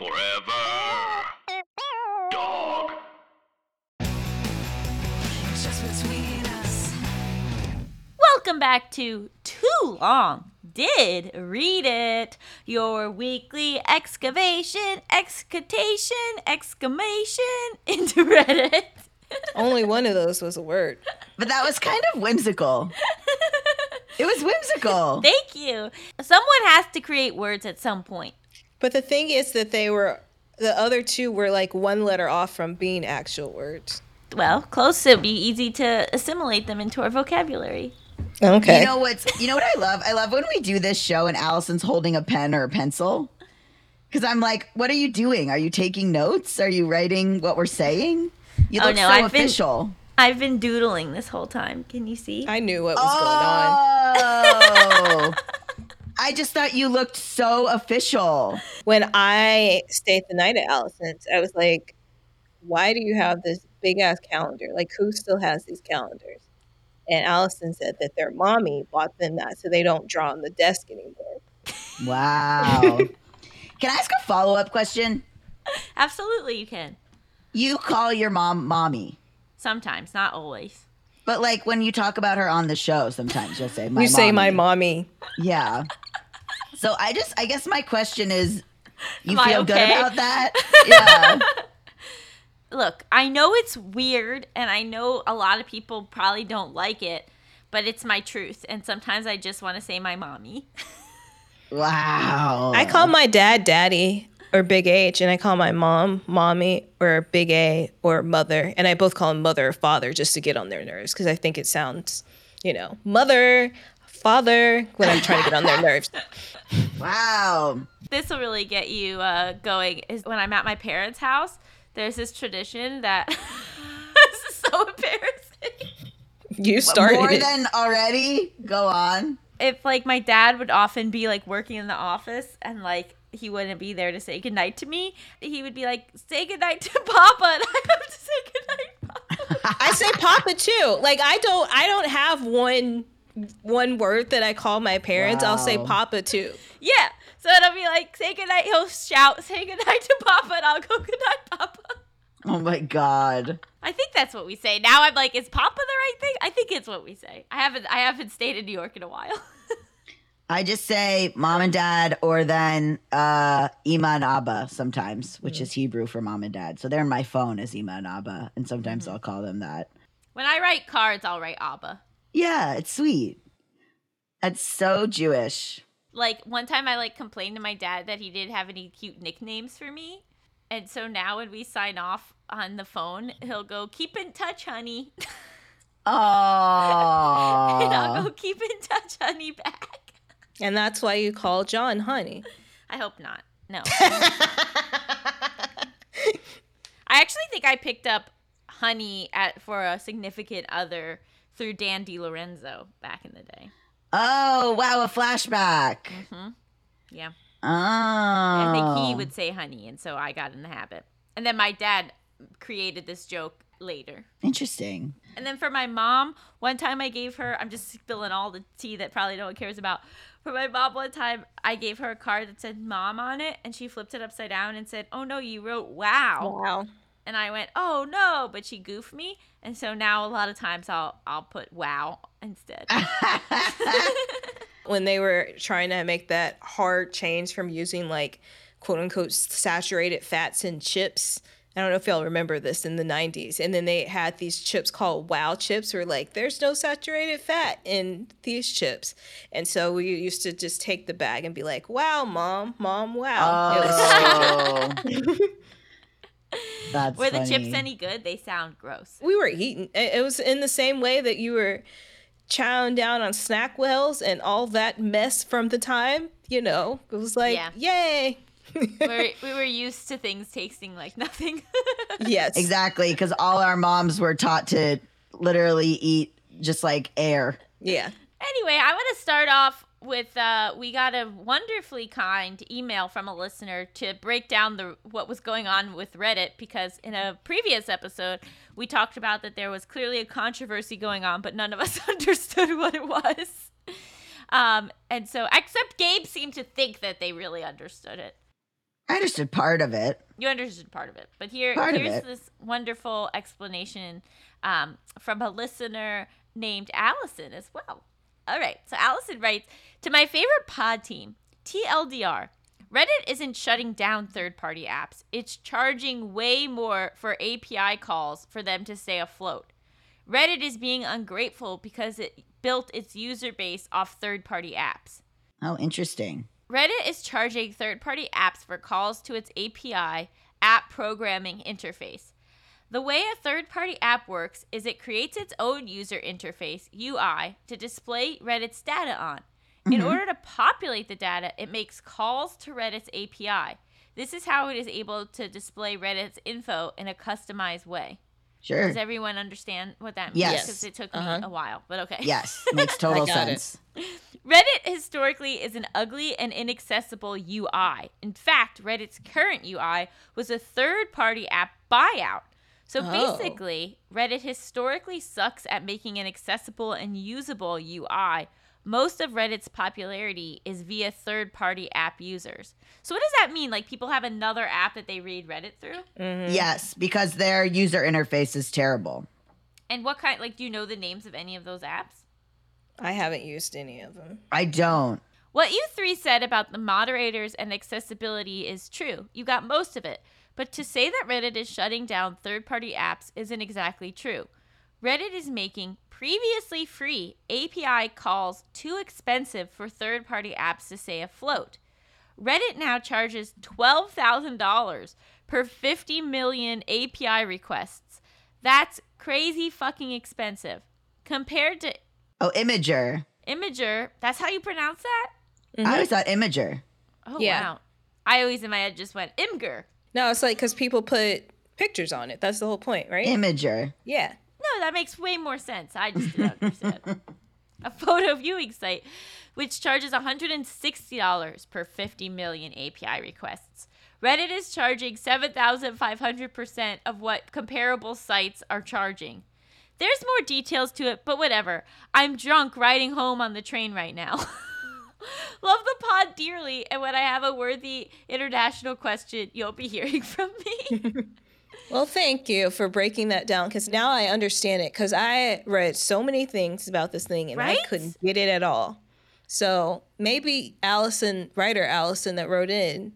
Forever. Dog. Just between us. Welcome back to Too Long Did Read It, your weekly excavation, excitation, exclamation into Reddit. Only one of those was a word. But that was kind of whimsical. It was whimsical. Thank you. Someone has to create words at some point. But the thing is that they were the other two were like one letter off from being actual words. Well, close. It'd be easy to assimilate them into our vocabulary. Okay. You know what's you know what I love? I love when we do this show and Allison's holding a pen or a pencil. Cause I'm like, what are you doing? Are you taking notes? Are you writing what we're saying? You Oh, look no, so I've been- official. I've been doodling this whole time. Can you see? I knew what was going on. Oh. I just thought you looked so official. When I stayed the night at Allison's, I was like, why do you have this big ass calendar? Like, who still has these calendars? And Allison said that their mommy bought them that so they don't draw on the desk anymore. Wow. Can I ask a follow up question? Absolutely, you can. You call your mom mommy, Sometimes, not always. But like when you talk about her on the show, sometimes you'll say my you say my mommy." mommy. Yeah. So I just, I guess my question is, you Am I feel good about that? Yeah. Look, I know it's weird, and I know a lot of people probably don't like it, but it's my truth. And sometimes I just want to say my mommy. wow. I call my dad daddy or big H, and I call my mom mommy or big A or mother. And I both call them mother or father just to get on their nerves because I think it sounds, you know, mother, father when I'm trying to get on their nerves. Wow. This will really get you uh, going. Is when I'm at my parents' house, there's this tradition that this is so embarrassing. You started More it. than already? Go on. If like my dad would often be like working in the office and like he wouldn't be there to say goodnight to me, he would be like, "Say goodnight to Papa," and I have to say goodnight, Papa. I say Papa too. Like I don't I don't have one one word that I call my parents. I'll say Papa too. Yeah. So it'll be like, say goodnight. He'll shout, say goodnight to Papa, and I'll go, goodnight, Papa. Oh my God. I think that's what we say. Now I'm like, is Papa the right thing? I think it's what we say. I haven't I haven't stayed in New York in a while. I just say mom and dad or then uh, Ima and Abba sometimes, which is Hebrew for mom and dad. So they're in my phone as Ima and Abba. And sometimes I'll call them that. when I write cards, I'll write Abba. Yeah, it's sweet. It's so Jewish. Like one time I like complained to my dad that he didn't have any cute nicknames for me. And so now when we sign off on the phone, he'll go, keep in touch, honey. and I'll Oh. go, keep in touch, honey, back. And that's why you call John honey. I hope not. No. I actually think I picked up honey at for a significant other through Dan Lorenzo back in the day. oh, wow, a flashback. Mhm. Yeah. Oh. I think he would say honey, and so I got in the habit. And then my dad created this joke later. Interesting. And then for my mom, one time I gave her, I'm just spilling all the tea that probably no one cares about. For my mom, one time I gave her a card that said mom on it, and she flipped it upside down and said, Oh no, you wrote wow. Wow. And I went, Oh no, but she goofed me. And so now a lot of times I'll I'll put wow instead. when they were trying to make that hard change from using like quote unquote saturated fats and chips. I don't know if y'all remember this in the 90s. And then they had these chips called wow chips where like there's no saturated fat in these chips. And so we used to just take the bag and be like, wow, mom, mom, wow. It was- Oh. That's Were the chips any good? They sound gross. we were eating. It it was in the same way that you were chowing down on SnackWell's and all that mess from the time, you know, it was like, Yeah. yay. We're, we were used to things tasting like nothing. Yes. Exactly, because all our moms were taught to literally eat just like air. Yeah. Anyway, I want to start off with uh, we got a wonderfully kind email from a listener to break down the what was going on with Reddit because in a previous episode we talked about that there was clearly a controversy going on, but none of us understood what it was. Um, and so, except Gabe seemed to think that they really understood it. I understood part of it. You understood part of it, but here Part here's this wonderful explanation um, from a listener named Allison as well. All right, so Allison writes to my favorite pod team, TLDR. Reddit isn't shutting down third-party apps; it's charging way more for API calls for them to stay afloat. Reddit is being ungrateful because it built its user base off third-party apps. Oh, interesting. Reddit is charging third party apps for calls to its API, App Programming Interface. The way a third party app works is it creates its own user interface, UI, to display Reddit's data on. In order to populate the data, it makes calls to Reddit's API. This is how it is able to display Reddit's info in a customized way. Sure. Does everyone understand what that means? Yes. Because it took me Uh-huh. a while, but okay. Yes, makes total sense. it. Sense. Reddit historically is an ugly and inaccessible UI. In fact, Reddit's current UI was a third party app buyout. So Oh. basically, Reddit historically sucks at making an accessible and usable UI. Most of Reddit's popularity is via third party app users. So, what does that mean? Like, people have another app that they read Reddit through? Mm-hmm. Yes, because their user interface is terrible. And what kind, like, do you know the names of any of those apps? I haven't used any of them. I don't. What you three said about the moderators and accessibility is true. You got most of it. But to say that Reddit is shutting down third party apps isn't exactly true. Reddit is making previously free API calls too expensive for third party apps to stay afloat. Reddit now charges $12,000 per 50 million API requests. That's crazy fucking expensive. Compared to Oh, Imager. Imager, that's how you pronounce that? Mm-hmm. I always thought Imager. Oh Yeah. wow. I always in my head just went imger. No, it's like because people put pictures on it. That's the whole point, right? Imager. yeah. No, that makes way more sense. I just didn't understand. A photo viewing site, which charges $160 per 50 million API requests. Reddit is charging 7,500% of what comparable sites are charging. There's more details to it, but whatever. I'm drunk riding home on the train right now. Love the pod dearly, and when I have a worthy international question, you'll be hearing from me. Well, thank you for breaking that down because now I understand it because I read so many things about this thing and Right? I couldn't get it at all. So maybe Allison, writer Allison that wrote in,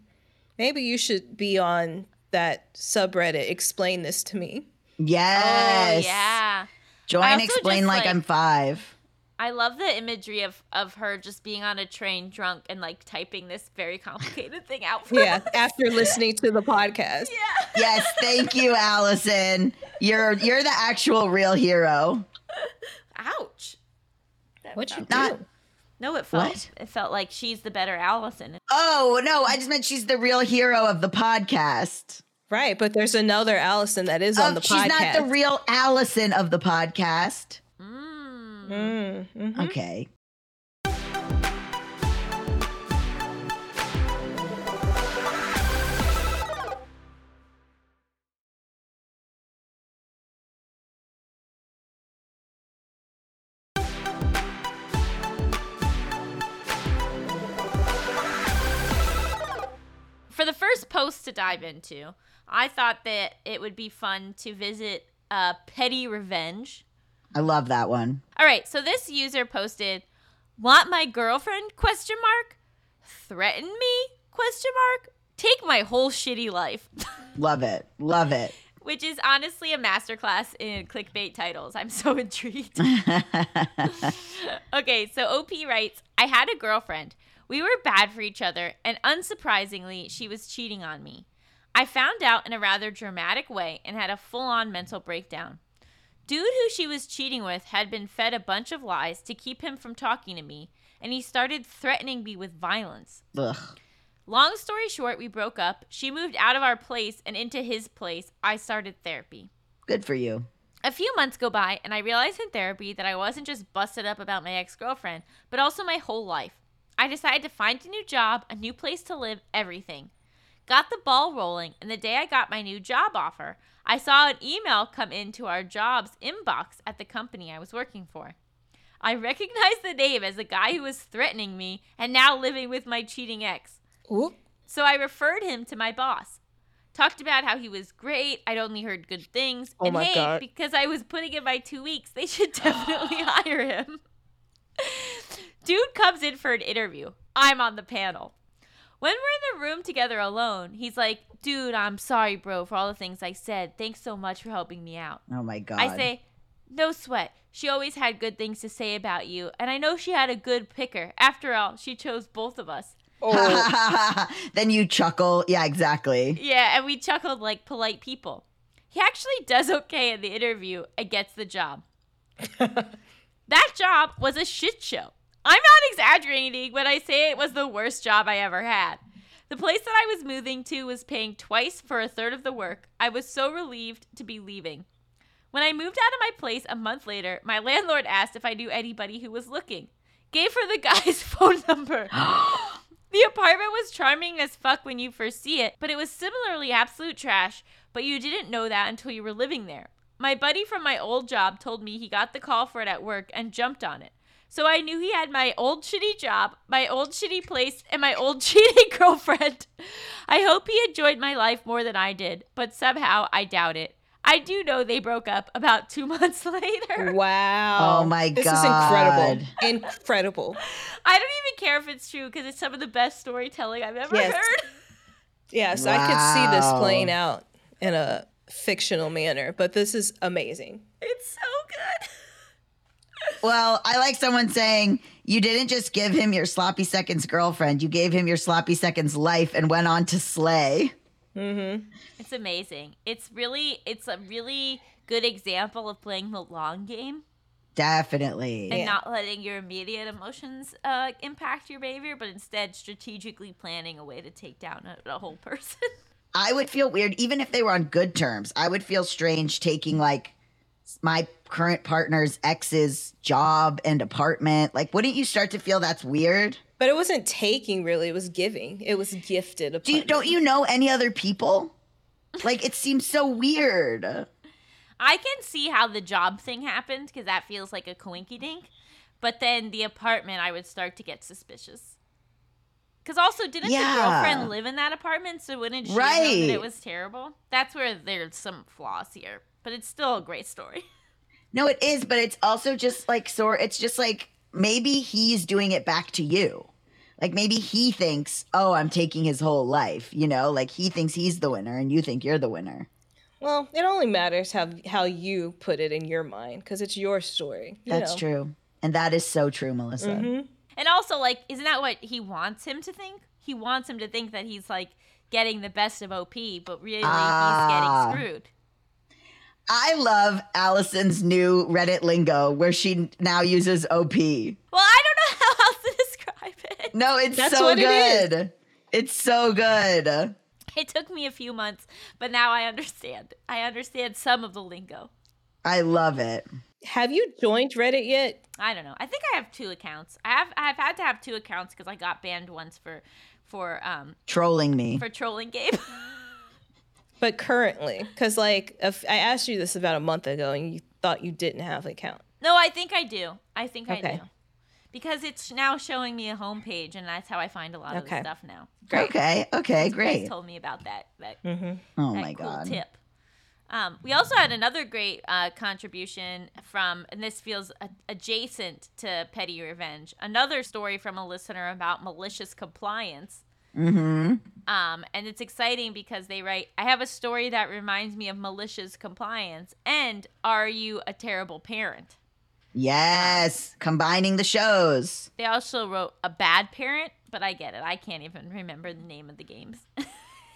maybe you should be on that subreddit. Explain this to me. Oh, yes. Oh, yeah. Join explain like, like- I'm five. I love the imagery of, of her just being on a train drunk and like typing this very complicated thing out for Yeah, us. after listening to the podcast. Yeah. Yes, thank you, Allison. You're you're the actual real hero. Ouch. That What you felt- do? Not- No, it felt What? it felt like she's the better Allison. Oh no, I just meant she's the real hero of the podcast. Right, but there's another Allison that is on the she's podcast. She's not the real Allison of the podcast. Mm. Mm, mhm. Okay. Post to dive into, I thought that it would be fun to visit uh, Petty Revenge. I love that one. All right, so this user posted, "Want my girlfriend?" question mark. Threaten me? question mark. Take my whole shitty life. Love it. Love it. Which is honestly a masterclass in clickbait titles. I'm so intrigued. okay, so OP writes I had a girlfriend. We were bad for each other, and unsurprisingly, she was cheating on me. I found out in a rather dramatic way and had a full on mental breakdown. Dude who she was cheating with had been fed a bunch of lies to keep him from talking to me, and he started threatening me with violence. Ugh. Long story short, we broke up. She moved out of our place and into his place. I started therapy. Good for you. A few months go by, and I realized in therapy that I wasn't just busted up about my ex girlfriend, but also my whole life. I decided to find a new job, a new place to live, everything. Got the ball rolling, and the day I got my new job offer, I saw an email come into our jobs inbox at the company I was working for. I recognized the name as the guy who was threatening me and now living with my cheating ex. Ooh. So I referred him to my boss. Talked about how he was great. I'd only heard good things. Oh and hey, God. because I was putting in my two weeks, they should definitely hire him. Dude comes in for an interview. I'm on the panel. When we're in the room together alone, he's like, Dude, I'm sorry, bro, for all the things I said. Thanks so much for helping me out. Oh my god. I say, No sweat. She always had good things to say about you, and I know she had a good picker. After all, she chose both of us. Oh, then you chuckle. Yeah, exactly. Yeah, and we chuckled like polite people. He actually does okay in the interview and gets the job. that job was a shit show. I'm not exaggerating when I say it was the worst job I ever had. The place that I was moving to was paying twice for a third of the work. I was so relieved to be leaving. When I moved out of my place a month later, my landlord asked if I knew anybody who was looking. Gave her the guy's phone number. The apartment was charming as fuck when you first see it, but it was similarly absolute trash, but you didn't know that until you were living there. My buddy from my old job told me he got the call for it at work and jumped on it. So I knew he had my old shitty job, my old shitty place, and my old cheating girlfriend. I hope he enjoyed my life more than I did, but somehow I doubt it. I do know they broke up about two months later. wow. Oh my this God. This is incredible. Incredible. I don't even care if it's true because it's some of the best storytelling I've ever Yes. heard. Yes, I could see this playing out in a fictional manner, but this is amazing. It's so good. Well, I like someone saying you didn't just give him your sloppy seconds girlfriend, you gave him your sloppy seconds life and went on to slay. Mm-hmm. It's amazing. It's really it's a really good example of playing the long game Definitely. and Yeah. not letting your immediate emotions uh, impact your behavior, but instead strategically planning a way to take down a, a whole person. I would feel weird even if they were on good terms. I would feel strange taking like my current partner's ex's job and apartment. Like, wouldn't you start to feel that's weird? But it wasn't taking really, it was giving. It was gifted. Do you, don't you know any other people? Like, it seems so weird. I can see how the job thing happened because that feels like a coinky dink, but then the apartment, I would start to get suspicious. Because also, didn't Yeah. the girlfriend live in that apartment? So wouldn't she know that it was terrible? That's where there's some flaws here, but it's still a great story. No, it is, but it's also just like so. It's just like maybe he's doing it back to you. Like maybe he thinks, "Oh, I'm taking his whole life." You know, like he thinks he's the winner, and you think you're the winner. Well, it only matters how how you put it in your mind because it's your story. you That's know. true, and that is so true, Melisa. Mm-hmm. And also, like, isn't that what he wants him to think? He wants him to think that he's like getting the best of OP, but really Ah. he's getting screwed. I love Allison's new Reddit lingo where she now uses OP. Well, I don't know how else to describe it. No, it's That's so what it is. good. It's so good. It took me a few months, but now I understand. I understand some of the lingo. I love it. Have you joined Reddit yet? I don't know. I think I have two accounts. I have I've had to have two accounts because I got banned once for for um Trolling me. for trolling Gabe. But currently, because like if I asked you this about a month ago and you thought you didn't have an account. no, I think I do. I think I Okay. do. Because it's now showing me a homepage, and that's how I find a lot of Okay. the stuff now. Great. Okay, okay, Bryce great. told me about that that, Oh that my cool god. tip. Um, we also had another great uh, contribution from, and this feels a- adjacent to petty revenge. Another story from a listener about malicious compliance. Mm-hmm. Um, and it's exciting because they write, I have a story that reminds me of malicious compliance. And are you a terrible parent? Yes, combining the shows. They also wrote a bad parent, but I get it. I can't even remember the name of the games.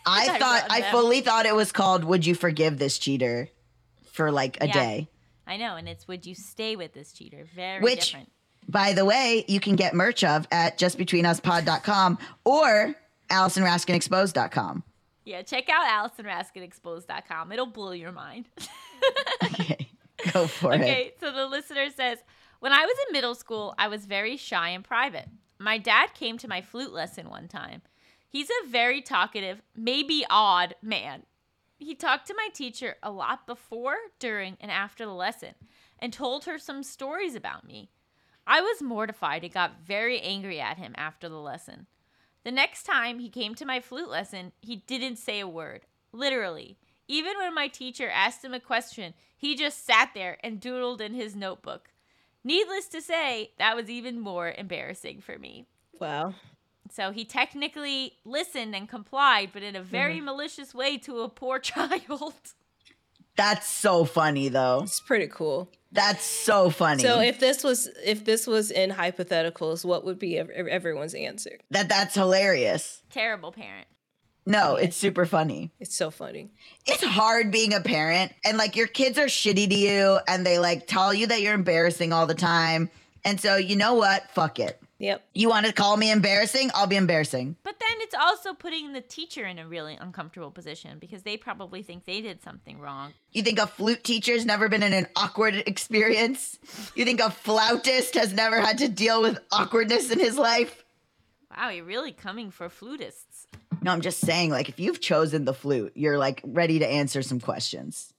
I thought I them. fully thought it was called "Would You Forgive This Cheater" for like a Yeah. day. I know, and it's would you stay with this cheater? Very Which- different. By the way, you can get merch of at justbetweenuspod.com or AllisonRaskinExposed.com. Yeah, check out AllisonRaskinExposed.com. It'll blow your mind. Okay, go for it. Okay, so the listener says, When I was in middle school, I was very shy and private. My dad came to my flute lesson one time. He's a very talkative, maybe odd man. He talked to my teacher a lot before, during, and after the lesson and told her some stories about me. I was mortified and got very angry at him after the lesson. The next time he came to my flute lesson, he didn't say a word. Literally. Even when my teacher asked him a question, he just sat there and doodled in his notebook. Needless to say, that was even more embarrassing for me. Wow. So he technically listened and complied, but in a very Mm-hmm. malicious way to a poor child. That's so funny though. It's pretty cool. That's so funny. So if this was if this was in hypotheticals, what would be everyone's answer? that that's hilarious. Terrible parent. No, it's super funny. It's so funny. It's hard being a parent and like your kids are shitty to you and they like tell you that you're embarrassing all the time. And so you know what? Fuck it. Yep. You want to call me embarrassing? I'll be embarrassing. But then it's also putting the teacher in a really uncomfortable position because they probably think they did something wrong. You think a flute teacher's never been in an awkward experience? You think a flautist has never had to deal with awkwardness in his life? Wow, you're really coming for flutists. No, I'm just saying, like, if you've chosen the flute, you're like ready to answer some questions.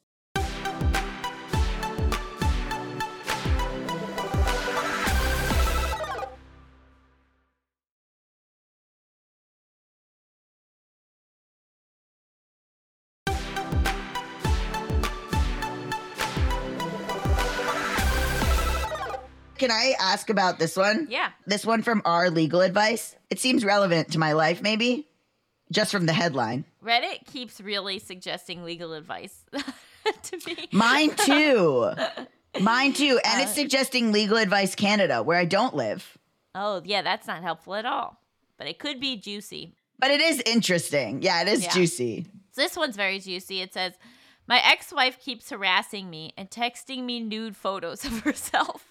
Can I ask about this one? Yeah. This one from our legal advice. It seems relevant to my life, maybe, just from the headline. Reddit keeps really suggesting legal advice to me. Mine too. Mine too. And it's uh, suggesting Legal Advice Canada, where I don't live. Oh, yeah, that's not helpful at all. But it could be juicy. But it is interesting. Yeah, it is Yeah. juicy. So this one's very juicy. It says, My ex wife keeps harassing me and texting me nude photos of herself.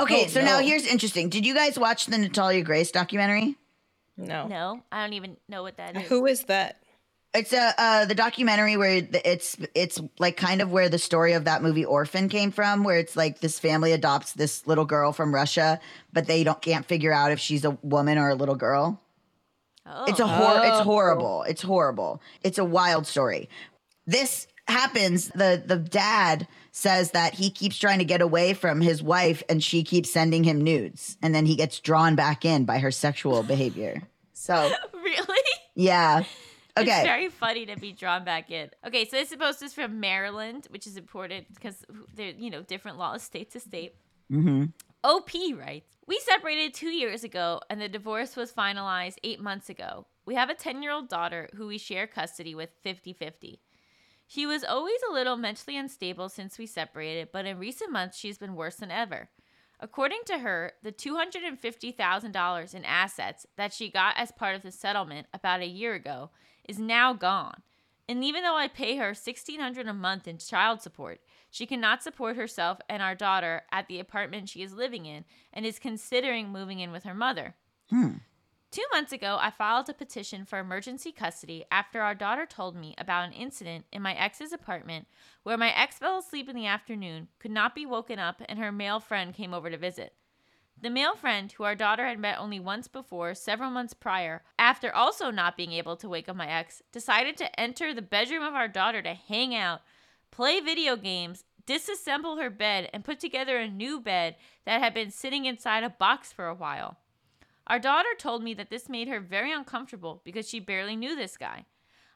Okay, Oh, so now here's interesting. Did you guys watch the Natalia Grace documentary? No. No, I don't even know what that is. Who is that? It's a uh, the documentary where it's it's like kind of where the story of that movie Orphan came from, where it's like this family adopts this little girl from Russia, but they don't can't figure out if she's a woman or a little girl. Oh, It's a hor- it's Oh. horrible. It's horrible. It's a wild story. This happens. The the dad says that he keeps trying to get away from his wife and she keeps sending him nudes and then he gets drawn back in by her sexual behavior. So, really? yeah. Okay. It's very funny to be drawn back in. Okay, so this post is from Maryland, which is important because they're, you know, different laws state to state. Mm-hmm. OP writes We separated two years ago, and the divorce was finalized eight months ago. We have a 10 year old daughter who we share custody with 50 50. She was always a little mentally unstable since we separated, but in recent months, she's been worse than ever. According to her, the $250,000 in assets that she got as part of the settlement about a year ago is now gone. And even though I pay her $1,600 a month in child support, she cannot support herself and our daughter at the apartment she is living in and is considering moving in with her mother. Hmm. Two months ago, I filed a petition for emergency custody after our daughter told me about an incident in my ex's apartment where my ex fell asleep in the afternoon, could not be woken up, and her male friend came over to visit. The male friend, who our daughter had met only once before, several months prior, after also not being able to wake up my ex, decided to enter the bedroom of our daughter to hang out, play video games, disassemble her bed, and put together a new bed that had been sitting inside a box for a while. Our daughter told me that this made her very uncomfortable because she barely knew this guy.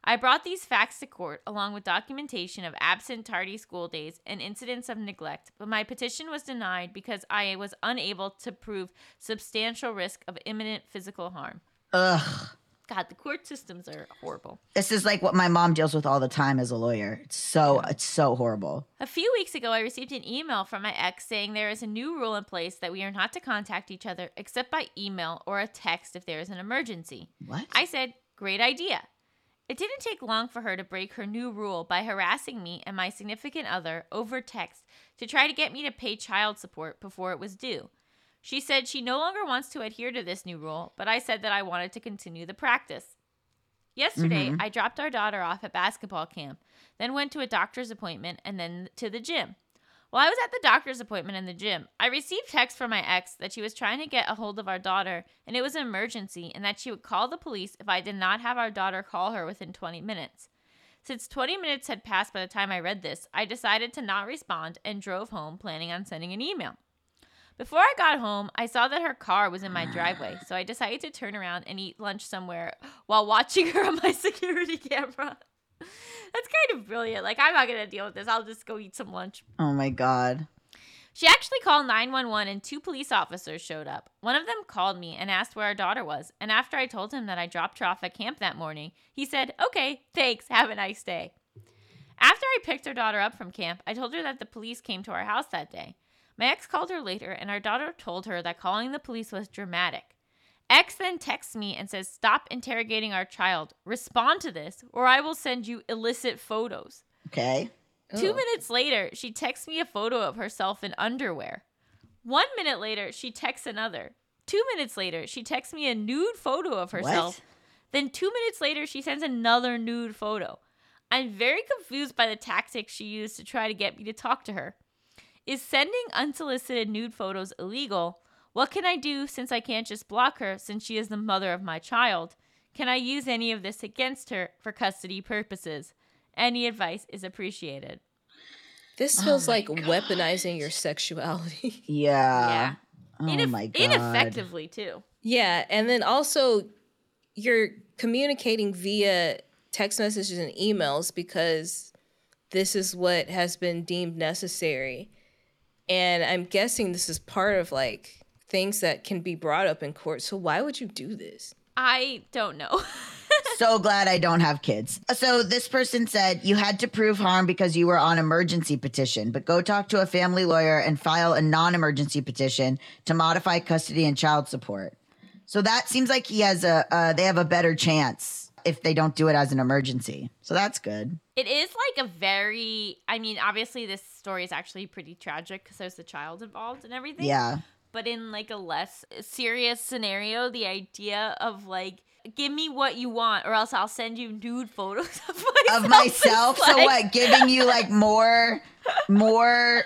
I brought these facts to court along with documentation of absent tardy school days and incidents of neglect, but my petition was denied because I was unable to prove substantial risk of imminent physical harm. Ugh. God, the court systems are horrible. This is like what my mom deals with all the time as a lawyer. It's so it's so horrible. A few weeks ago, I received an email from my ex saying there is a new rule in place that we are not to contact each other except by email or a text if there is an emergency. What? I said, Great idea. It didn't take long for her to break her new rule by harassing me and my significant other over text to try to get me to pay child support before it was due. She said she no longer wants to adhere to this new rule, but I said that I wanted to continue the practice. Yesterday, mm-hmm. I dropped our daughter off at basketball camp, then went to a doctor's appointment, and then to the gym. While I was at the doctor's appointment in the gym, I received text from my ex that she was trying to get a hold of our daughter and it was an emergency and that she would call the police if I did not have our daughter call her within 20 minutes. Since 20 minutes had passed by the time I read this, I decided to not respond and drove home planning on sending an email. Before I got home, I saw that her car was in my driveway, so I decided to turn around and eat lunch somewhere while watching her on my security camera. That's kind of brilliant. Like, I'm not going to deal with this. I'll just go eat some lunch. Oh my god. She actually called 911 and two police officers showed up. One of them called me and asked where our daughter was. And after I told him that I dropped her off at camp that morning, he said, Okay, thanks. Have a nice day. After I picked her daughter up from camp, I told her that the police came to our house that day. My ex called her later, and our daughter told her that calling the police was dramatic. X then texts me and says, Stop interrogating our child. Respond to this, or I will send you illicit photos. Okay. Two Ugh. minutes later, she texts me a photo of herself in underwear. One minute later, she texts another. Two minutes later, she texts me a nude photo of herself. What? Then two minutes later, she sends another nude photo. I'm very confused by the tactics she used to try to get me to talk to her. Is sending unsolicited nude photos illegal? What can I do since I can't just block her since she is the mother of my child? Can I use any of this against her for custody purposes? Any advice is appreciated. This Oh feels my like God. weaponizing your sexuality. Yeah. Yeah. Oh Ineff- my god. Ineffectively, too. yeah, and then also you're communicating via text messages and emails because this is what has been deemed necessary. And I'm guessing this is part of like things that can be brought up in court. So why would you do this? I don't know. so glad I don't have kids. So this person said you had to prove harm because you were on emergency petition, but go talk to a family lawyer and file a non-emergency petition to modify custody and child support. So that seems like he has a uh, they have a better chance if they don't do it as an emergency. So that's good. it is like a very, I mean, obviously, this story is actually pretty tragic because there's the child involved and everything. Yeah. But in like a less serious scenario, the idea of like, give me what you want or else I'll send you nude photos of myself. Of myself. so like- what? Giving you like more more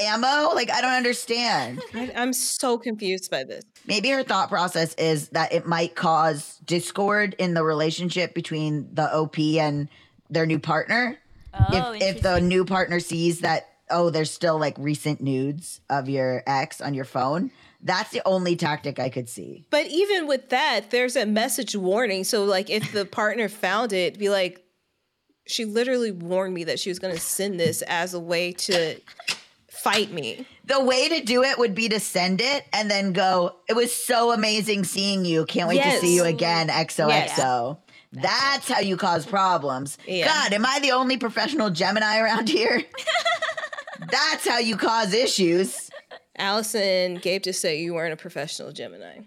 ammo? Like I don't understand. I, I'm so confused by this. Maybe her thought process is that it might cause discord in the relationship between the OP and their new partner. Oh, if if the new partner sees that oh, there's still like recent nudes of your ex on your phone, that's the only tactic I could see. But even with that, there's a message warning. So like if the partner found it, be like, she literally warned me that she was gonna send this as a way to fight me. The way to do it would be to send it and then go, it was so amazing seeing you. Can't wait Yes. to see you again, XOXO. Yeah. That's how you cause problems. Yeah. God, am I the only professional Gemini around here? That's how you cause issues. Allison gave to say you weren't a professional Gemini.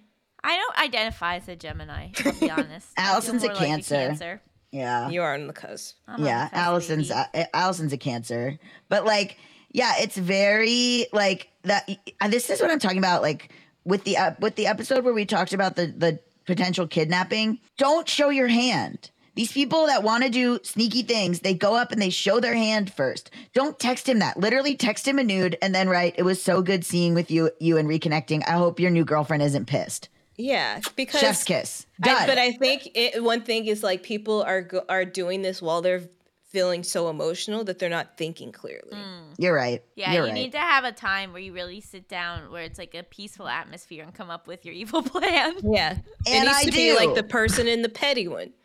I don't identify as a Gemini, I'll be honest. Allison's a more like cancer. Yeah. You are on the cusp. I'm yeah, the cusp, Allison's baby. uh, Allison's a cancer. But like, yeah, it's very like that. This is what I'm talking about. Like with the uh, with the episode where we talked about the the potential kidnapping. Don't show your hand. These people that want to do sneaky things, they go up and they show their hand first. Don't text him that. Literally text him a nude and then write, "It was so good seeing with you, you and reconnecting. I hope your new girlfriend isn't pissed." Yeah, because Chef's kiss. I- but I think it, one thing is like people are are doing this while they're feeling so emotional that they're not thinking clearly. Mm. You're right. Yeah, You're you right. need to have a time where you really sit down, where it's like a peaceful atmosphere, and come up with your evil plan. Yeah, it And needs I to do. be like the person in the petty one.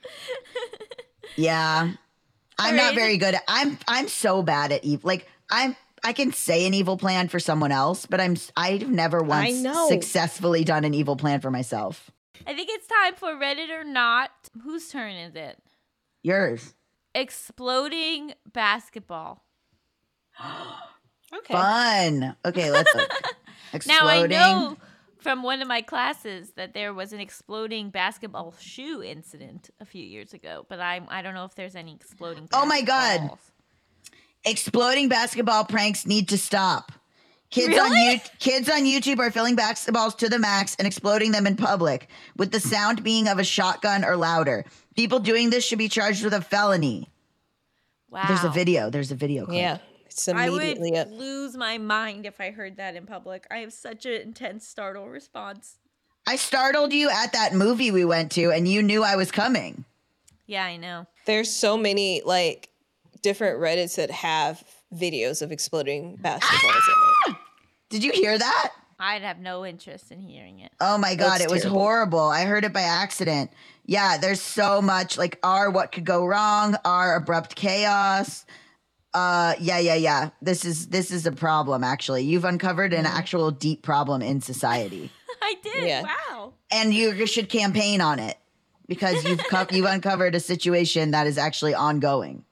Yeah. I'm All not very good at I'm I'm so bad at evil. Like I'm I can say an evil plan for someone else, but I'm I've never once know. successfully done an evil plan for myself. I think it's time for Reddit or not. Whose turn is it? Yours. Exploding basketball. Okay. Fun. Okay, let's look. Now I know from one of my classes that there was an exploding basketball shoe incident a few years ago, but I'm I don't know if there's any exploding. Oh my God. basketballs. Exploding basketball pranks need to stop. Kids on Really? you kids on YouTube are filling basketballs to the max and exploding them in public, with the sound being of a shotgun or louder. People doing this should be charged with a felony. Wow. There's a video. There's a video. Clip. Yeah, it's I would up. lose my mind if I heard that in public. I have such an intense startle response. I startled you at that movie we went to, and you knew I was coming. Yeah, I know. There's so many like different Reddits that have videos of exploding basketballs in it. Did you hear that? I'd have no interest in hearing it. Oh my god, That's it was terrible. horrible. I heard it by accident. Yeah, there's so much like our what could go wrong, our abrupt chaos. Uh yeah, yeah, yeah. This is this is a problem actually. You've uncovered an actual deep problem in society. I did. Yeah. Wow. And you should campaign on it because you've co- you've uncovered a situation that is actually ongoing.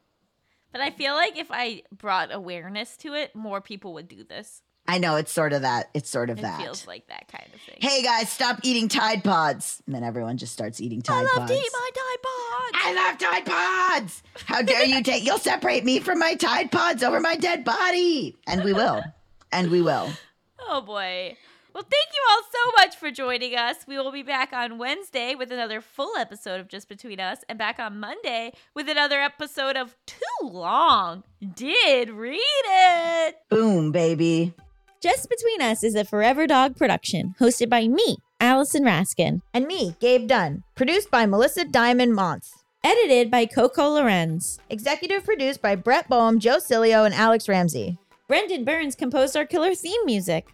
But I feel like if I brought awareness to it, more people would do this. I know it's sort of that. It's sort of that. It that. feels like that kind of thing. hey guys, stop eating Tide Pods. And then everyone just starts eating Tide Pods. I love to eat my Tide Pods. I love Tide Pods. How dare you take? You'll separate me from my Tide Pods over my dead body, and we will, and we will. Oh boy. Well, thank you all so much for joining us. We will be back on Wednesday with another full episode of Just Between Us, and back on Monday with another episode of Too Long. Did read it. Boom, baby. Just Between Us is a Forever Dog production, hosted by me, Allison Raskin, And me, Gabe Dunn. Produced by Melisa Diamond Monts. edited by Coco Llorens. Executive produced by Brett Boham, Joe Cilio, and Alex Ramsey. Brendan Burns composed our killer theme music.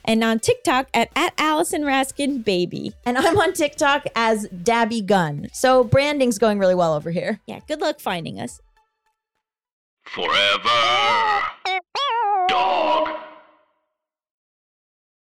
and on TikTok at, at Allison Raskin Baby. And I'm on TikTok as Dabby Gun. So branding's going really well over here. Yeah, good luck finding us. Forever. Dog.